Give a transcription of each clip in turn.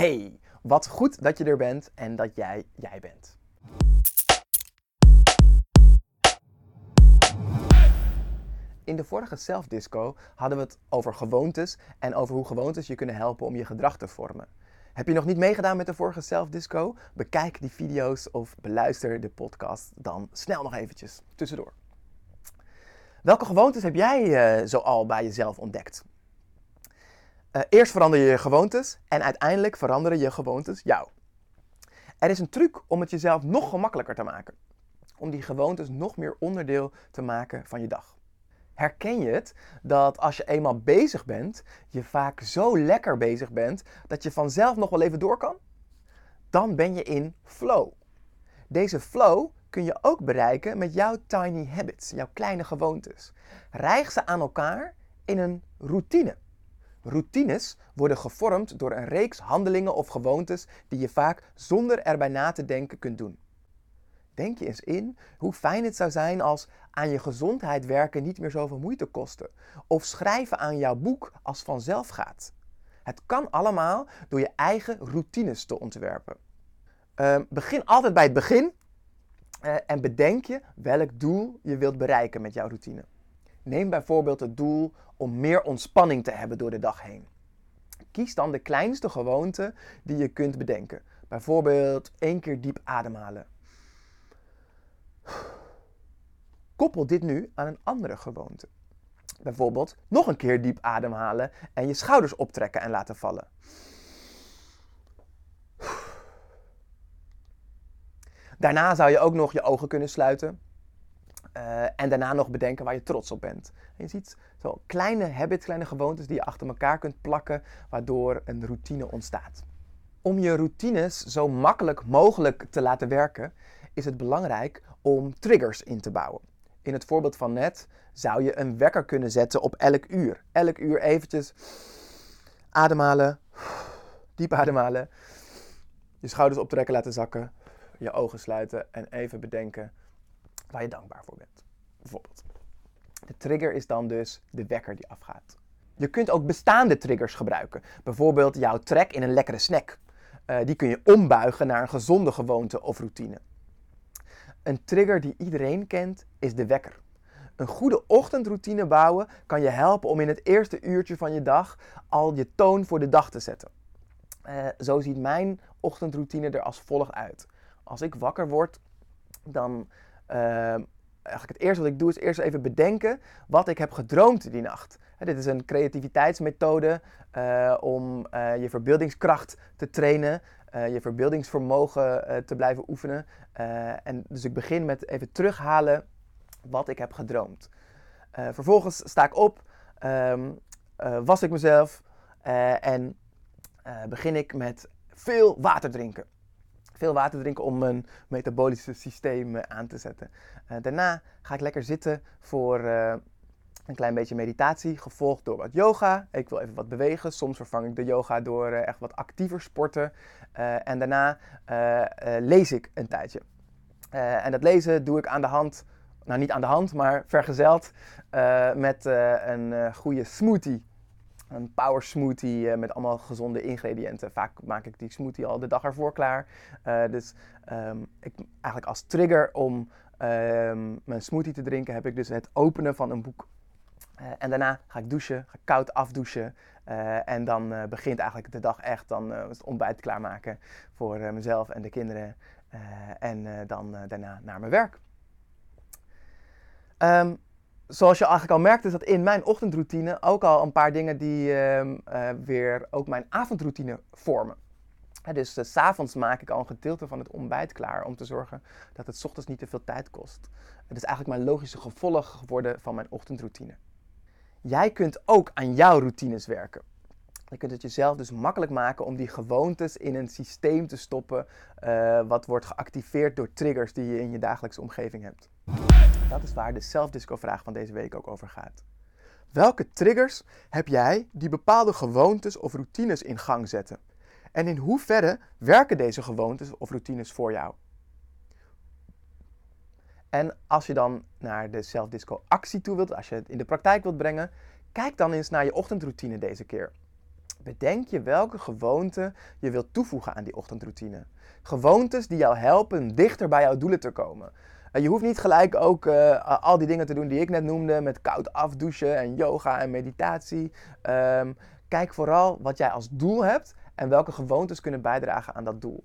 Hey, wat goed dat je er bent en dat jij jij bent. In de vorige Self-Disco hadden we het over gewoontes en over hoe gewoontes je kunnen helpen om je gedrag te vormen. Heb je nog niet meegedaan met de vorige Self-Disco? Bekijk die video's of beluister de podcast dan snel nog eventjes tussendoor. Welke gewoontes heb jij uh, zo al bij jezelf ontdekt? Uh, eerst verander je je gewoontes en uiteindelijk veranderen je gewoontes jou. Er is een truc om het jezelf nog gemakkelijker te maken. Om die gewoontes nog meer onderdeel te maken van je dag. Herken je het dat als je eenmaal bezig bent, je vaak zo lekker bezig bent dat je vanzelf nog wel even door kan? Dan ben je in flow. Deze flow kun je ook bereiken met jouw tiny habits, jouw kleine gewoontes. Rijg ze aan elkaar in een routine. Routines worden gevormd door een reeks handelingen of gewoontes die je vaak zonder erbij na te denken kunt doen. Denk je eens in hoe fijn het zou zijn als aan je gezondheid werken niet meer zoveel moeite kostte. Of schrijven aan jouw boek als vanzelf gaat. Het kan allemaal door je eigen routines te ontwerpen. Uh, begin altijd bij het begin uh, en bedenk je welk doel je wilt bereiken met jouw routine. Neem bijvoorbeeld het doel om meer ontspanning te hebben door de dag heen. Kies dan de kleinste gewoonte die je kunt bedenken. Bijvoorbeeld één keer diep ademhalen. Koppel dit nu aan een andere gewoonte. Bijvoorbeeld nog een keer diep ademhalen en je schouders optrekken en laten vallen. Daarna zou je ook nog je ogen kunnen sluiten. Uh, en daarna nog bedenken waar je trots op bent. En je ziet zo kleine habits, kleine gewoontes die je achter elkaar kunt plakken, waardoor een routine ontstaat. Om je routines zo makkelijk mogelijk te laten werken, is het belangrijk om triggers in te bouwen. In het voorbeeld van net zou je een wekker kunnen zetten op elk uur. Elk uur eventjes ademhalen, diep ademhalen, je schouders optrekken laten zakken, je ogen sluiten en even bedenken waar je dankbaar voor bent. Bijvoorbeeld. De trigger is dan dus de wekker die afgaat. Je kunt ook bestaande triggers gebruiken. Bijvoorbeeld jouw trek in een lekkere snack. Uh, die kun je ombuigen naar een gezonde gewoonte of routine. Een trigger die iedereen kent is de wekker. Een goede ochtendroutine bouwen kan je helpen om in het eerste uurtje van je dag al je toon voor de dag te zetten. Uh, zo ziet mijn ochtendroutine er als volgt uit. Als ik wakker word, dan eigenlijk het eerste wat ik doe is eerst even bedenken wat ik heb gedroomd die nacht. Dit is een creativiteitsmethode uh, om uh, je verbeeldingskracht te trainen, je verbeeldingsvermogen te blijven oefenen. en dus ik begin met even terughalen wat ik heb gedroomd. vervolgens sta ik op, um, was ik mezelf en begin ik met veel water drinken veel water drinken om mijn metabolische systeem eh, aan te zetten. Uh, daarna ga ik lekker zitten voor uh, een klein beetje meditatie, gevolgd door wat yoga. Ik wil even wat bewegen. Soms vervang ik de yoga door echt wat actiever sporten. en daarna lees ik een tijdje. en dat lezen doe ik aan de hand, nou niet aan de hand, maar vergezeld met een goede smoothie een power smoothie uh, met allemaal gezonde ingrediënten. Vaak maak ik die smoothie al de dag ervoor klaar. Uh, dus um, ik, eigenlijk als trigger om um, mijn smoothie te drinken heb ik dus het openen van een boek. Uh, en daarna ga ik douchen, ga ik koud afdouchen. en dan begint eigenlijk de dag echt. Dan het ontbijt klaarmaken voor mezelf en de kinderen. en dan daarna naar mijn werk. Um, zoals je eigenlijk al merkt, is dat in mijn ochtendroutine ook al een paar dingen die uh, uh, weer ook mijn avondroutine vormen. Dus s s'avonds maak ik al een gedeelte van het ontbijt klaar om te zorgen dat het ochtends niet te veel tijd kost. Het is eigenlijk mijn logische gevolg geworden van mijn ochtendroutine. Jij kunt ook aan jouw routines werken. Je kunt het jezelf dus makkelijk maken om die gewoontes in een systeem te stoppen, uh, wat wordt geactiveerd door triggers die je in je dagelijkse omgeving hebt. Dat is waar de zelfdisco-vraag van deze week ook over gaat. Welke triggers heb jij die bepaalde gewoontes of routines in gang zetten? En in hoeverre werken deze gewoontes of routines voor jou? En als je dan naar de zelfdisco actie toe wilt, als je het in de praktijk wilt brengen, kijk dan eens naar je ochtendroutine deze keer. bedenk je welke gewoonte je wilt toevoegen aan die ochtendroutine. Gewoontes die jou helpen dichter bij jouw doelen te komen. Je hoeft niet gelijk ook uh, al die dingen te doen die ik net noemde, met koud afdouchen en yoga en meditatie. Um, kijk vooral wat jij als doel hebt en welke gewoontes kunnen bijdragen aan dat doel.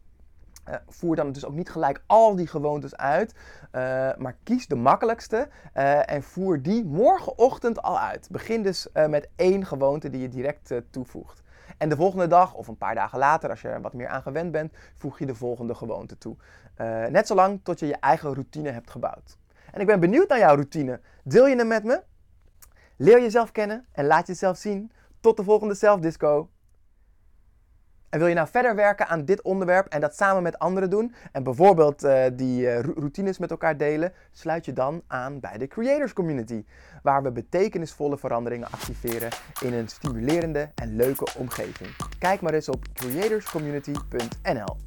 Uh, voer dan dus ook niet gelijk al die gewoontes uit, uh, maar kies de makkelijkste en voer die morgenochtend al uit. Begin dus met één gewoonte die je direct toevoegt. En de volgende dag of een paar dagen later, als je er wat meer aan gewend bent, voeg je de volgende gewoonte toe. net zolang tot je je eigen routine hebt gebouwd. En ik ben benieuwd naar jouw routine. Deel je hem met me? Leer jezelf kennen en laat jezelf zien. Tot de volgende zelfdisco. En wil je nou verder werken aan dit onderwerp en dat samen met anderen doen en bijvoorbeeld uh, die uh, routines met elkaar delen, sluit je dan aan bij de Creators Community, waar we betekenisvolle veranderingen activeren in een stimulerende en leuke omgeving. Kijk maar eens op creatorscommunity.nl.